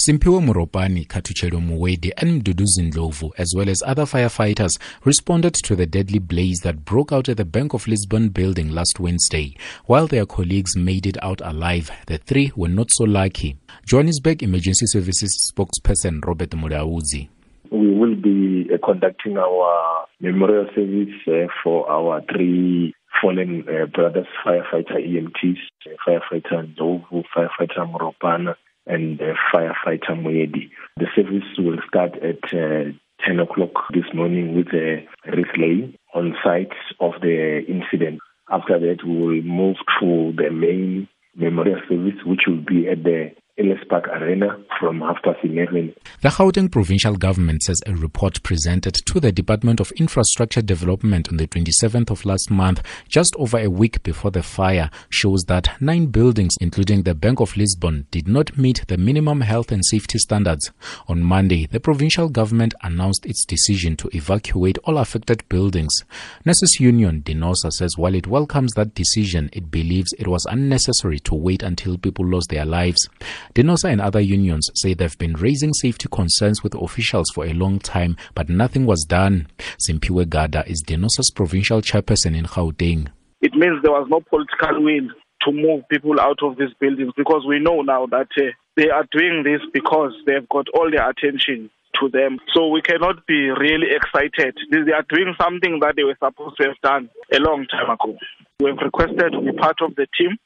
Simpiwe Muropani, Katuchelo Muwede, and Mduduzi Ndlovu, as well as other firefighters, responded to the deadly blaze that broke out at the Bank of Lisbon building last Wednesday. While their colleagues made it out alive, the three were not so lucky. Johannesburg Emergency Services spokesperson Robert Mulauzi. We will be uh, conducting our memorial service uh, for our three fallen uh, brothers, firefighter EMTs, uh, firefighter Ndlovu, firefighter Muropana, and uh, firefighter Muedi. The service will start at uh, 10 o'clock this morning with a relay on site of the incident. After that, we will move to the main memorial service, which will be at the Ellis Park Arena from half past 11. The Gauteng provincial government says a report presented to the Department of Infrastructure Development on the 27th of last month, just over a week before the fire, shows that nine buildings, including the Bank of Lisbon, did not meet the minimum health and safety standards. On Monday, the provincial government announced its decision to evacuate all affected buildings. Nurses Union DENOSA says while it welcomes that decision, it believes it was unnecessary to wait until people lost their lives. DENOSA and other unions say they've been raising safety concerns with officials for a long time, but nothing was done. Simphiwe Gada is DENOSA's provincial chairperson in Gauteng. It means there was no political will to move people out of these buildings because we know now that uh, they are doing this because they've got all their attention to them. So we cannot be really excited. They are doing something that they were supposed to have done a long time ago. We have requested to be part of the team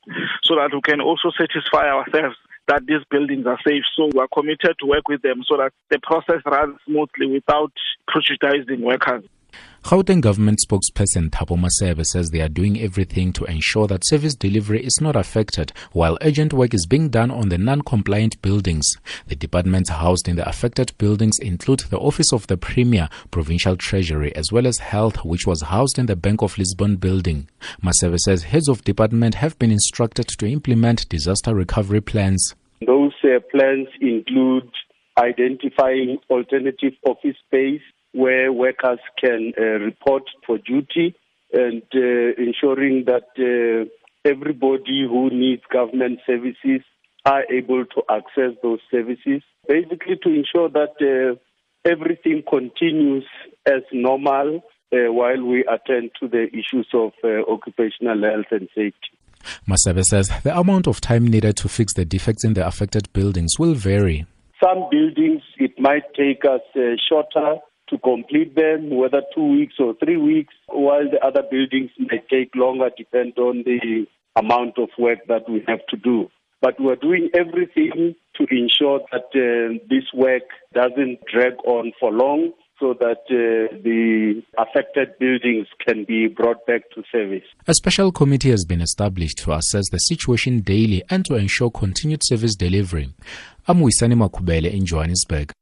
so that we can also satisfy ourselves that these buildings are safe. So we are committed to work with them so that the process runs smoothly without prejudicing workers. Gauteng government spokesperson Thabo Masebe says they are doing everything to ensure that service delivery is not affected while urgent work is being done on the non-compliant buildings. The departments housed in the affected buildings include the Office of the Premier, Provincial Treasury, as well as Health, which was housed in the Bank of Lisbon building. Masebe says heads of department have been instructed to implement disaster recovery plans. Those uh, plans include identifying alternative office space where workers can uh, report for duty and uh, ensuring that uh, everybody who needs government services are able to access those services. Basically, to ensure that uh, everything continues as normal uh, while we attend to the issues of uh, occupational health and safety. Masebe says the amount of time needed to fix the defects in the affected buildings will vary. Some buildings, it might take us shorter to complete them, whether two weeks or three weeks, while the other buildings may take longer, depend on the amount of work that we have to do. But we're doing everything to ensure that uh, this work doesn't drag on for long so that uh, the affected buildings can be brought back to service. A special committee has been established to assess the situation daily and to ensure continued service delivery. I'm Makubele in Johannesburg.